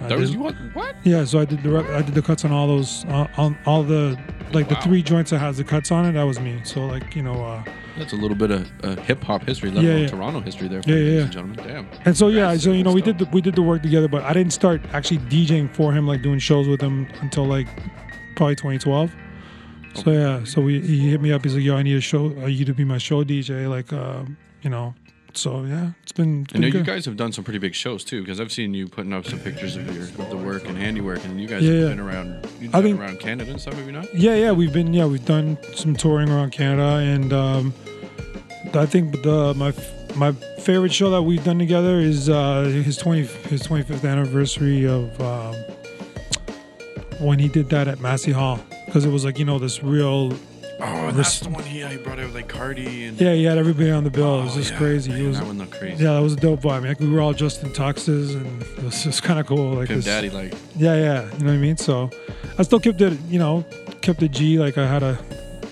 I was, did- you want, what? yeah, so I did the I did the cuts on all those uh, on all the like the three joints that has the cuts on it. That was me. So like you know, uh, That's a little bit of uh, hip hop history, let Yeah, alone yeah. Toronto history there, for Yeah, you, yeah, ladies yeah. and gentlemen. Damn. and so yeah, so you know we did the, we did the work together, but I didn't start actually DJing for him, like doing shows with him until like probably 2012. So yeah, so we he hit me up. He's like, "Yo, I need a show, uh, you to be my show DJ." Like, uh, you know, so yeah, it's been. It's I know been you guys have done some pretty big shows too, because I've seen you putting up some pictures of your of the work and handiwork, and you guys Yeah, have yeah. been around, you've been think- around Canada and stuff, have you not? Yeah, yeah, we've been yeah we've done some touring around Canada, and um, I think the my my favorite show that we've done together is uh, his twenty his twenty fifth anniversary of um, when he did that at Massey Hall because it was like you know this real Oh, that's the one he, he brought out with like Cardi and yeah he had everybody on the bill. it was Oh, just yeah. crazy. Man, it was that one looked crazy. Yeah, that was a dope vibe. Like we were all just in tuxes, and it was just kind of cool. Like Pimp this- Daddy, like yeah, yeah, you know what I mean. So I still kept it, you know, kept the G. Like I had a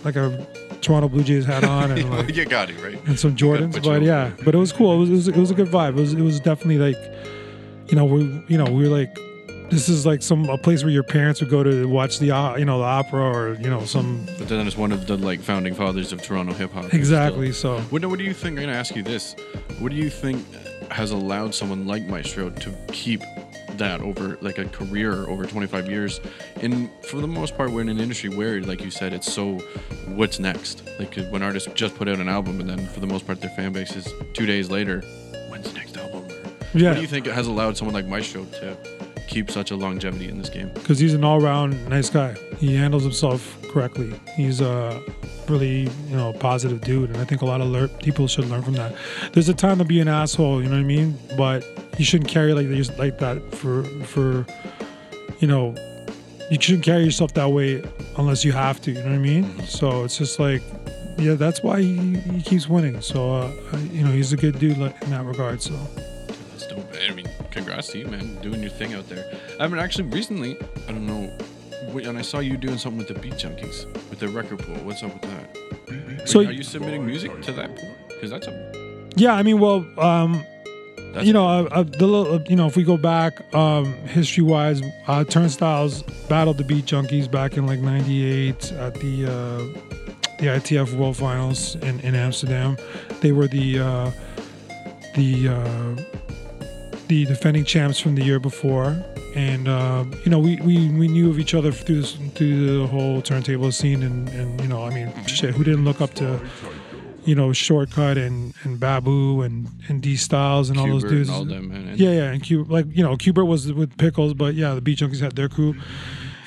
like a Toronto Blue Jays hat on, and like you got it right. and some Jordans. But yeah, but it was cool. It was, it was it was a good vibe. It was it was definitely like, you know, we you know we were like, this is like some a place where your parents would go to watch the uh, you know the opera or you know some But then it's one of the like founding fathers of Toronto hip hop. exactly. So What, what do you think? I'm gonna ask you this. What do you think? has allowed someone like Maestro to keep that over like a career over 25 years and for the most part we're in an industry where like you said it's so what's next like when artists just put out an album and then for the most part their fan base is two days later when's the next album Yeah. what do you think it has allowed someone like Maestro to keep such a longevity in this game because he's an all-round nice guy. He handles himself correctly. He's a really you know positive dude, and I think a lot of lear- people should learn from that. There's a time to be an asshole, you know what I mean, but you shouldn't carry like like that for for you know you shouldn't carry yourself that way unless you have to. You know what I mean? So it's just like. Yeah, that's why he, he keeps winning. So, uh, you know, he's a good dude in that regard. So. I mean, congrats to you, man, doing your thing out there. I mean, actually, recently, I don't know, wh- and I saw you doing something with the Beat Junkies, with the record pool. What's up with that? So- are you submitting music to that pool? Because that's a Yeah, I mean, well, um, you know, uh, uh, the little, uh, you know, if we go back um, history-wise, uh, Turnstiles battled the Beat Junkies back in like '98 at the uh, the ITF World Finals in, in Amsterdam. They were the uh, the uh, the defending champs from the year before, and uh, you know, we, we, we knew of each other through this, through the whole turntable scene, and, and you know, I mean, shit, who didn't look up to you know, Shortcut and, and Babu and, and D Styles and all those dudes. all them. And- Yeah, yeah, and Q like you know, Qbert was with Pickles, but yeah, the Beat Junkies had their crew,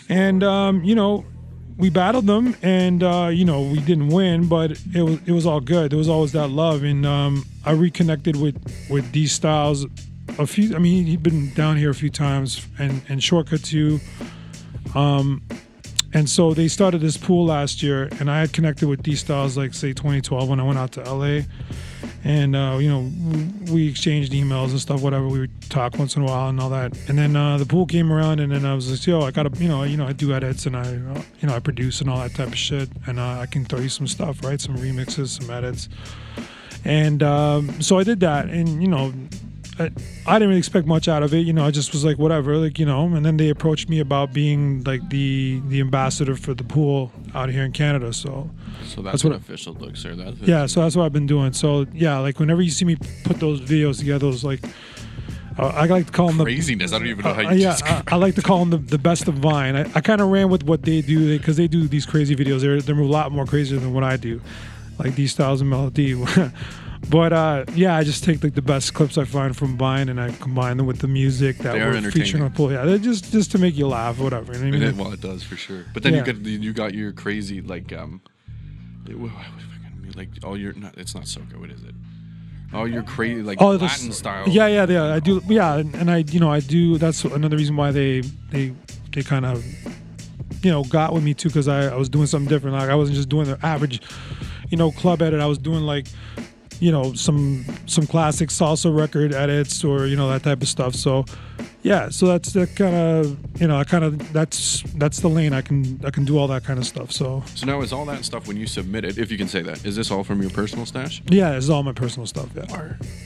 and um, you know, we battled them, and uh, you know, we didn't win, but it was it was all good. There was always that love, and um, I reconnected with with D Styles a few. I mean, he'd been down here a few times, and and Shortcut too. Um, and so they started this pool last year, and I had connected with D Styles like say 2012 when I went out to LA, and uh, you know we exchanged emails and stuff, whatever. We would talk once in a while and all that. And then uh, the pool came around, and then I was like, yo, I gotta, you know, you know, I do edits and I, you know, I produce and all that type of shit, and uh, I can throw you some stuff, right? Some remixes, some edits. And um, so I did that, and you know, I, I didn't really expect much out of it. You know, I just was like, whatever, like you know. And then they approached me about being like the the ambassador for the pool out here in Canada. So, So that's, That's what- official looks sir. That's yeah, so that's what I've been doing. So yeah, like whenever you see me put those videos together, those like uh, I like to call them the craziness. I don't even know how you uh, yeah, I, I like to call them the, the best of Vine. I, I kind of ran with what they do because they do these crazy videos. They're they're a lot more crazy than what I do, like D Styles and Melo-D. but uh, yeah, I just take like the best clips I find from Vine and I combine them with the music that They we're featuring on pool. Yeah, they're just just to make you laugh, whatever. You know what I mean? it, well, it does for sure. But then Yeah. you got you got your crazy like um, it, what, what if I can- like all your not it's not soca. What is it? All your crazy like Oh, Latin style. Yeah, yeah, yeah. I do. Yeah, and, and I, you know, I do. That's another reason why they, they, they kind of, you know, got with me too because I, I was doing something different. Like I wasn't just doing the average, you know, club edit. I was doing like, you know, some some classic salsa record edits or you know that type of stuff. So, yeah. So that's the kind of, you know, I kind of that's that's the lane I can I can do all that kind of stuff. So So now is all that stuff when you submit it, if you can say that, is this all from your personal stash? yeah, it's all my personal stuff. Yeah.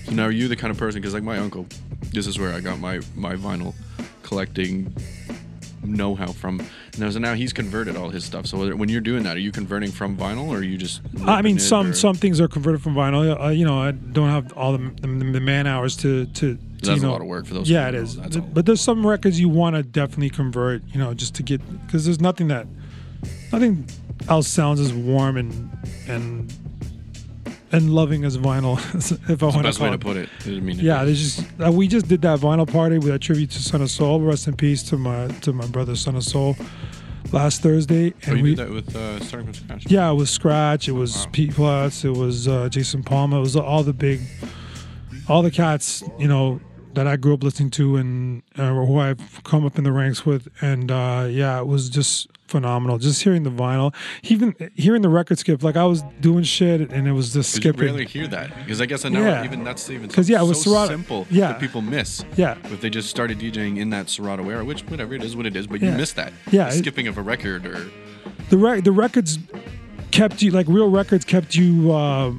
So now are you the kind of person? Because like my uncle, this is where I got my my vinyl collecting know-how from. Now, so now he's converted all his stuff. So whether- when you're doing that, are you converting from vinyl or are you just? I mean, some or- some things are converted from vinyl. You know, I don't have all the the, the man hours to to. to That's you a lot of work for those Yeah, it people, is. that's. But there's some records you want to definitely convert. You know, just to get because there's nothing that nothing else sounds as warm and and and loving as vinyl. if I want best to way to put it. I mean, Yeah, just uh, we just did that vinyl party with a tribute to Son of Soul. Rest in peace to my to my brother Son of Soul. Last Thursday, Oh, and you we did that with uh, starting from scratch. yeah, it was Scratch. It was Wow. Pete Platts. It was uh, Jason Palma. It was all the big, all the cats, you know, that I grew up listening to and uh, who I've come up in the ranks with. And uh, yeah, it was just phenomenal. Just hearing the vinyl, even hearing the record skip. Like I was doing shit and it was just 'Cause you skipping. rarely hear that because I guess I know Yeah. even that's even 'Cause, yeah, it was so Serato- simple yeah. that people miss. Yeah. if they just started DJing in that Serato era, which whatever it is, what it is, but Yeah. you miss that. Yeah, it- skipping of a record or The rec- the records kept you like real records kept you. Uh,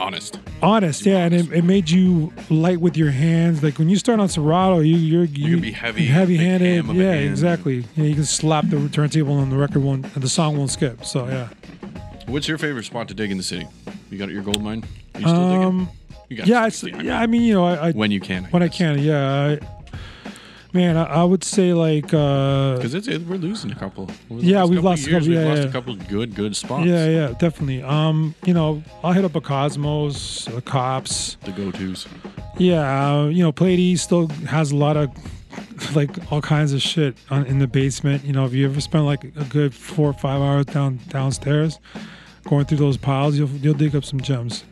honest. honest yeah and it, it made you light with your hands like when you start on serato you you're you, can be heavy, heavy big handed ham of a yeah exactly yeah you can slap the turntable and the record won't and the song won't skip so yeah What's your favorite spot to dig in the city? You got your gold mine? Are you still digging? um You got Yeah, it's, yeah. I mean, you know, I, I when you can. when I can, yeah. I, man, I, I would say like, uh, Because it's it, we're losing a couple. Yeah, we've lost a couple, We've yeah, lost yeah. a couple good good spots. yeah, yeah, definitely. Um, you know, I'll hit up a Cosmos, the Kops. The go tos. Yeah, uh, you know, Plady still has a lot of like all kinds of shit on, in the basement. You know, if you ever spend like a good four or five hours down downstairs going through those piles, you'll you'll dig up some gems.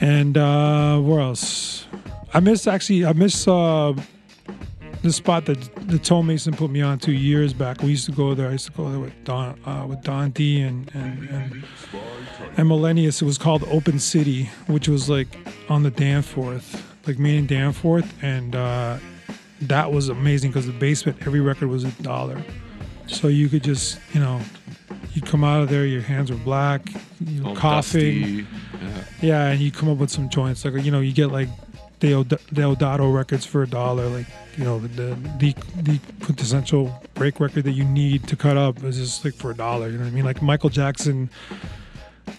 And uh where else? I miss actually I miss uh the spot that the Toe Mason put me on two years back. We used to go there. I used to go there with Don uh, with Don D and and and, and Millennius. It was called Open City, which was like on the Danforth, like Main and Danforth, and uh, that was amazing because the basement every record was a dollar, so you could just you know. You'd come out of there, your hands were black, you know, coughing. Yeah. Yeah, and you come up with some joints like you know you get like Deod- Deodato records for a dollar, like you know the the the quintessential break record that you need to cut up is just like for a dollar. You know what I mean? Like Michael Jackson,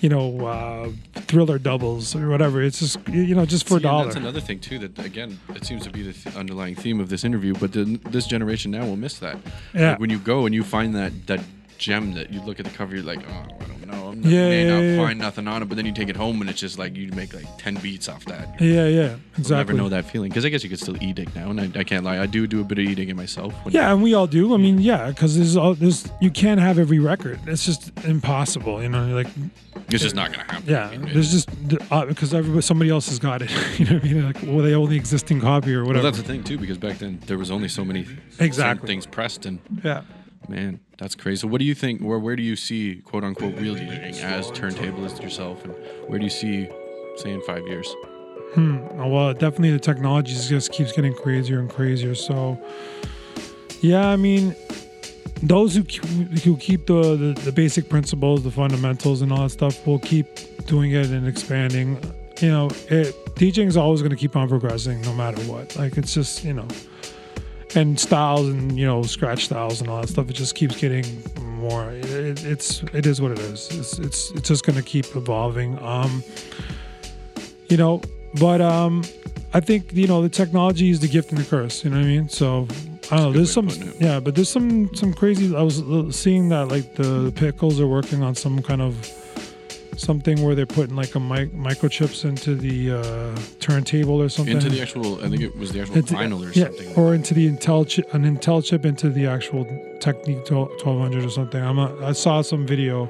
you know, uh, Thriller doubles or whatever. It's just you know just for a dollar. That's another thing too. That again, it seems to be the th- underlying theme of this interview. But the, this generation now will miss that. Yeah. Like when you go and you find that that gem that you look at the cover, you're like, oh, I don't I'm Yeah, may yeah, not yeah. find nothing on it. But then you take it home and it's just like you make like ten beats off that. Yeah, yeah, You'll never know that feeling because I guess you could still e-dig now, and I, I can't lie. I do do a bit of e-digging myself. When Yeah, and we all do. I mean, yeah, because there's all there's you can't have every record. It's just impossible. You know, like It's just not gonna happen. Yeah, I mean, there's just uh, because everybody somebody else has got it. you know what I mean? Like, well, they own the existing copy or whatever. Well, that's the thing too, because back then there was only so many Exactly. things pressed, and yeah. Man, that's crazy. So, what do you think? Where where do you see quote unquote real DJing as turntablist yourself, and where do you see, say, in five years? Hmm. Well, definitely the technology just keeps getting crazier and crazier. So, yeah, I mean, those who who keep the, the the basic principles, the fundamentals, and all that stuff will keep doing it and expanding. You know, it, DJing is always going to keep on progressing, no matter what. Like it's just you know, and styles and you know scratch styles and all that stuff. It just keeps getting more. It, it, it's it is what it is. It's it's it's just going to keep evolving. Um, you know, but um, I think you know the technology is the gift and the curse. You know what I mean? So I don't know. There's some yeah, but there's some some crazy. I was seeing that like the pickles are working on some kind of something where they're putting like a mic- microchips into the uh, turntable or something. Into the actual, I think it was the actual Into- vinyl or yeah, something. or into the Intel chip, an Intel chip into the actual Technics 1200 or something. I'm not, I saw some video,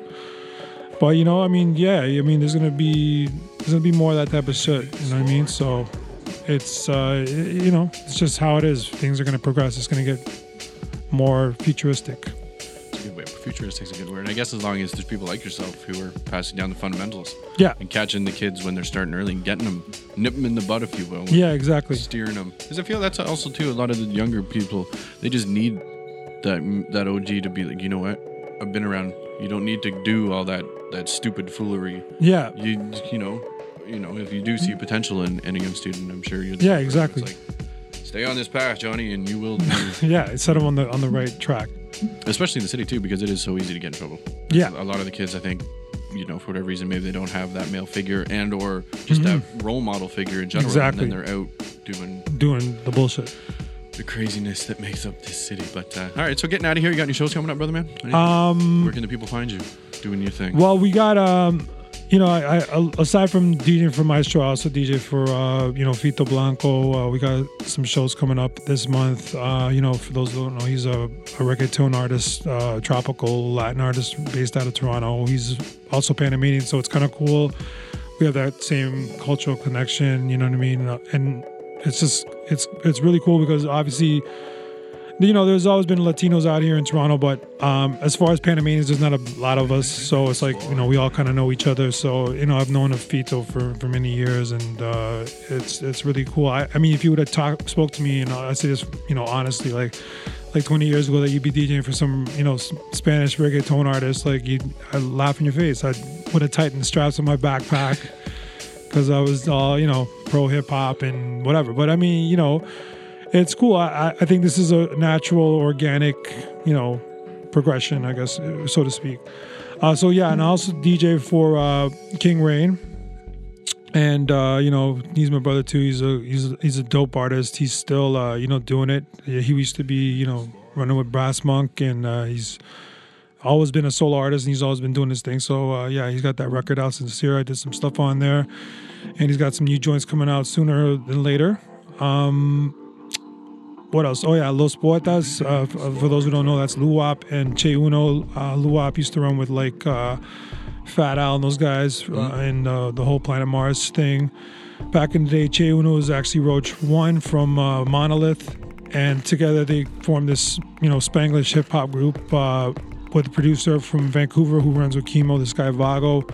but you know, I mean, yeah, I mean, there's gonna be there's gonna be more of that type of shit. You know what I mean? So it's uh, you know, it's just how it is. Things are gonna progress. It's gonna get more futuristic. A way. Futuristic's a good word. I guess as long as there's people like yourself who are passing down the fundamentals. Yeah. And catching the kids when they're starting early and getting them, nip them in the butt, if you will. Yeah, exactly. Steering them. Because I feel that's also too a lot of the younger people. They just need that that OG to be like, you know what? I've been around. You don't need to do all that that stupid foolery. Yeah. You you know, you know, if you do see potential in any young student, I'm sure you're. Yeah, exactly. Stay on this path, Johnny, and you will. Do, yeah, it's set them on the on the right track. Especially in the city too, because it is so easy to get in trouble. Yeah. a lot of the kids, I think, you know, for whatever reason, maybe they don't have that male figure and or just that role model figure in general, Mm-hmm. Exactly. and then they're out doing Doing the bullshit. the craziness that makes up this city. But uh, all right, so getting out of here, you got any shows coming up, brother man? Anything? Um, Where can the people find you doing your thing? Well, we got um, you know, I, I aside from DJing for Maestro, I also DJ for uh, you know, Fito Blanco. Uh, we got some shows coming up this month. Uh, you know, for those who don't know, he's a, a reggaeton artist, uh, tropical Latin artist based out of Toronto. He's also Panamanian, so it's kind of cool. We have that same cultural connection. You know what I mean? And it's just it's it's really cool because obviously you know, there's always been Latinos out here in Toronto, but um, as far as Panamanians, there's not a lot of us. So it's like, you know, we all kind of know each other. So, you know, I've known of Fito for, for many years and uh, it's it's really cool. I, I mean, if you would have talked, spoke to me, and I say this, you know, honestly, like, like 20 years ago that you'd be DJing for some, you know, Spanish reggaeton artist, like you'd I'd laugh in your face. I would have tightened the straps on my backpack because I was all, you know, pro hip hop and whatever. But I mean, you know, it's cool. I, I- think this is a natural, organic, you know, progression, I guess, so to speak. Uh, so yeah, and I also DJ for uh, King Reign. and uh, you know he's my brother too. He's a he's a, he's a dope artist. He's still uh, you know doing it. He used to be you know running with Brassmunk, and uh, he's always been a solo artist, and he's always been doing his thing. So uh, yeah, he's got that record out, Sincere. I did some stuff on there, and he's got some new joints coming out sooner than later. Um, what else? Oh yeah, Los Poetas. Uh, uh, for those who don't know, that's Luwap and Che Uno. Uh, Luwap used to run with like uh, Fat Al and those guys, uh, and uh, the whole Planet Mars thing. Back in the day, Che Uno was actually Roach One from uh, Monolith, and together they formed this, you know, Spanglish hip hop group uh, with a producer from Vancouver who runs with Chemo, this guy Vago.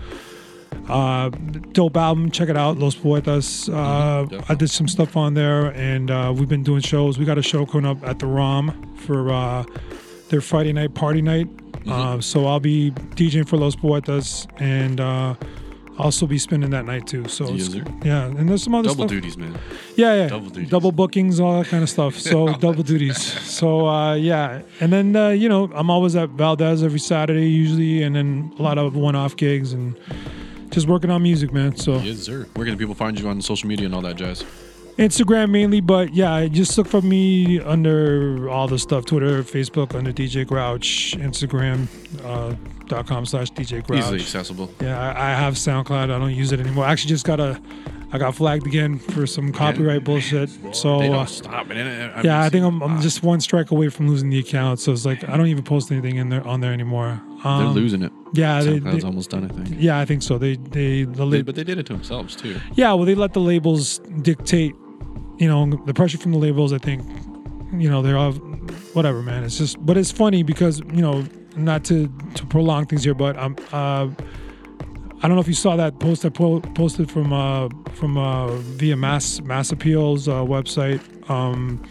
Uh, dope album. Check it out, Los Poetas. Uh, I did some stuff on there, and uh, we've been doing shows. We got a show coming up at the ROM for uh, their Friday night party night. Uh, so I'll be DJing for Los Poetas, and uh, also be spending that night too. So yeah, and there's some other Double stuff. duties, man. Yeah, yeah. Double duties. Double bookings, all that kind of stuff. So double duties. So uh, yeah, and then uh, you know I'm always at Valdez every Saturday usually, and then a lot of one-off gigs and just working on music, man. So Yes, sir. Where can people find you on social media and all that jazz? Instagram mainly, but yeah, just look for me under all the stuff: Twitter, Facebook under DJ Grouch, Instagram. Uh, dot com slash DJ Grouch. Easily accessible. Yeah, I, I have SoundCloud. I don't use it anymore. I actually just got a, I got flagged again for some copyright bullshit. So They don't uh, stop, man. I- yeah, I think I'm, I'm just one strike away from losing the account. So it's like I don't even post anything in there on there anymore. They're Um, losing it. Yeah, SoundCloud's they- almost done, I think. Yeah, I think so. They they the lab- but they did it to themselves too. yeah, well, they let the labels dictate. You know, the pressure from the labels. I think, you know, they're all whatever, man. It's just, but it's funny because you know, not to to prolong things here, but um, uh, I don't know if you saw that post I po- posted from uh from uh via Mass Mass Appeals uh, website. Um,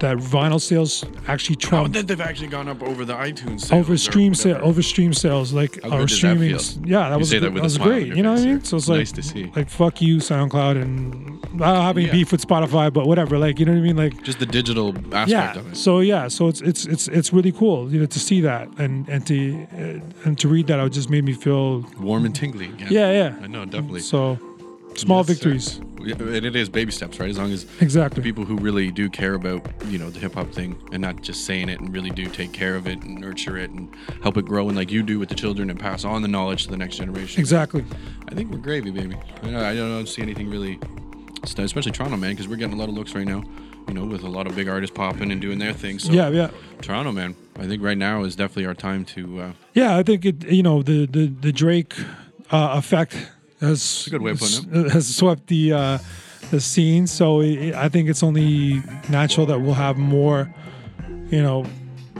that vinyl sales actually Oh, trumped then they've actually gone up over the iTunes sales over stream sale whatever. over stream sales like How or good does that streaming feel? yeah that You was say that good- with a was smile great you know what I mean so it's like Nice to see. like fuck you SoundCloud and I don't have any Yeah. beef with Spotify but whatever like you know what I mean like Just the digital aspect yeah of it. so yeah so it's it's it's it's really cool you know to see that and and to uh, and to read that it just made me feel Warm and tingly. Again. yeah yeah I know, definitely. so small Yes, victories and it is baby steps, right? As long as Exactly. the people who really do care about you know the hip hop thing and not just saying it and really do take care of it and nurture it and help it grow and like you do with the children and pass on the knowledge to the next generation. Exactly. I think we're gravy, baby. I don't, I don't see anything really, especially Toronto, man, because we're getting a lot of looks right now. You know, with a lot of big artists popping and doing their thing. So Yeah, yeah. Toronto, man. I think right now is definitely our time to. Uh, Yeah, I think it. You know, the the the Drake uh, effect has a good way of putting has swept the uh, the scene. So it, I think it's only natural that we'll have more. You know,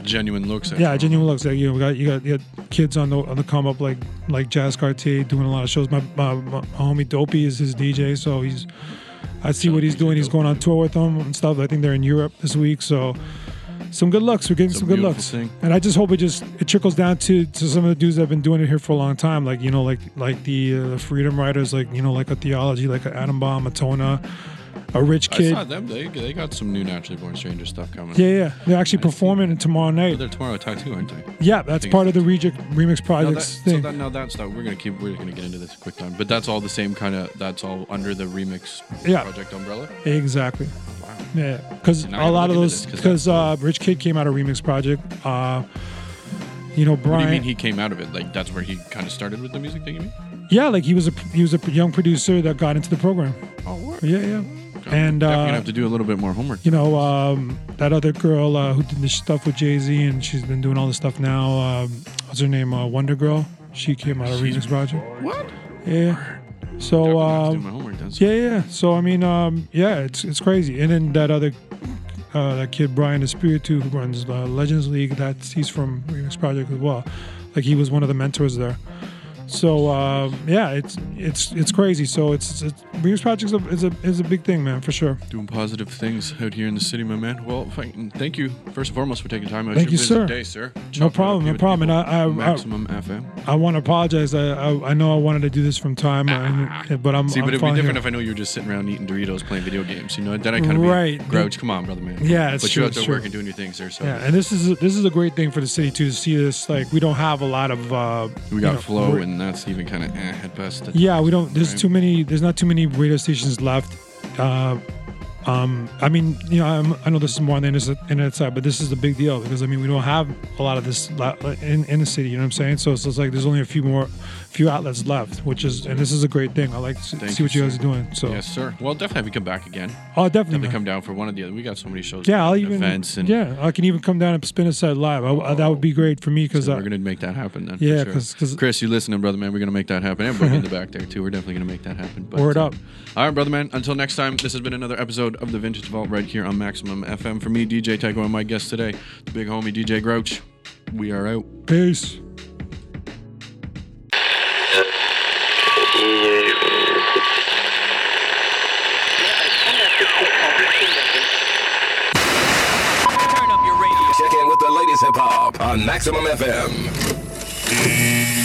genuine looks. Yeah, genuine looks. Like you know, we got you got, you got kids on the on the come up like like Jazz Cartier doing a lot of shows. My, my, my homie Dopey is his DJ, so he's. I see what he's doing. He's going on tour with them and stuff. I think they're in Europe this week, so some good looks. We're getting some good looks, thing. and I just hope it just it trickles down to to some of the dudes that have been doing it here for a long time. Like you know, like like the uh, Freedom Riders, like you know, like a Theology, like an Adam Bomb, a Tona, a Rich Kidd. I saw them. They, they got some new Naturally Born Stranger stuff coming. Yeah, yeah, they're actually performing it tomorrow night. They're tomorrow at Tattoo, aren't they? Yeah, that's part of the Reject Remix Now that, Projects so thing. that, now that's that we're gonna keep we're gonna get into this quick time, but that's all the same kind of that's all under the remix Yeah. project umbrella. Exactly. Yeah, because Now I a gotta lot of look into those, this, 'cause because uh, Rich Kidd came out of Remix Project. Uh, you know, What do you mean he came out of it? Like that's where he kind of started with the music thing. You mean? yeah, like he was a he was a young producer that got into the program. Oh? Yeah, yeah. And Definitely uh, gonna have to do a little bit more homework. you know, um, that other girl uh, who did the stuff with Jay Z, and she's been doing all this stuff now. Um, what's her name? Uh, WondaGurl. She came out of Remix Project. What? Yeah. So Definitely have to do um, homework then. yeah, yeah. So I mean, um, yeah, it's it's crazy. And then that other uh, that kid Brian Espiritu who runs uh, Legends League. That's he's from Remix Project as well. Like he was one of the mentors there. So um, yeah, it's it's it's crazy. So it's, it's Remix Project is a, is a is a big thing, man, for sure. Doing positive things out here in the city, my man. Well, thank, you first and foremost for taking time out. Thank your you, sir. Day, sir. No Chopping problem, no problem. And. I, I, I Maximum FM. I want to apologize. I, I I know I wanted to do this from time, uh, but I'm See, I'm but it'd be different here. if I know you were just sitting around eating Doritos, playing video games. You know, then I kind of Right. Be, Grouch, come on, brother, man. Yeah, it's but true, you're out there true. working, doing your thing, sir. So Yeah, and this is a, this is a great thing for the city too to see this. Like we don't have a lot of uh, We you got know, flow and and that's even kind of eh, at best. Yeah, we don't. There's Right. too many. There's not too many radio stations left. Uh, um, I mean, you know, I'm, I know this is more on the internet, side, but this is the big deal because I mean, we don't have a lot of this in, in the city. You know what I'm saying? So it's, it's like there's only a few more, few outlets left, which is, and this is a great thing. I like to Thank see what you, you guys sir. are doing. So Yes, sir. Well, definitely have you come back again. Oh, definitely, man. come down for one of the other. We got so many shows. yeah, I'll even events and yeah, I can even come down and spin a set live. I, I- that would be great for me because So we're gonna make that happen then. Yeah, sure. 'cause- 'cause- Chris, you listening, brother man? We're gonna make that happen. And Boogie in the back there too. We're definitely gonna make that happen. But, Word uh, up. All right, brother man. Until next time, this has been another episode of the Vintage Vault right here on Maximum FM. For me, DJ Tycho, and my guest today, the big homie DJ Grouch. We are out. Peace. Check in with the latest hip hop on Maximum FM.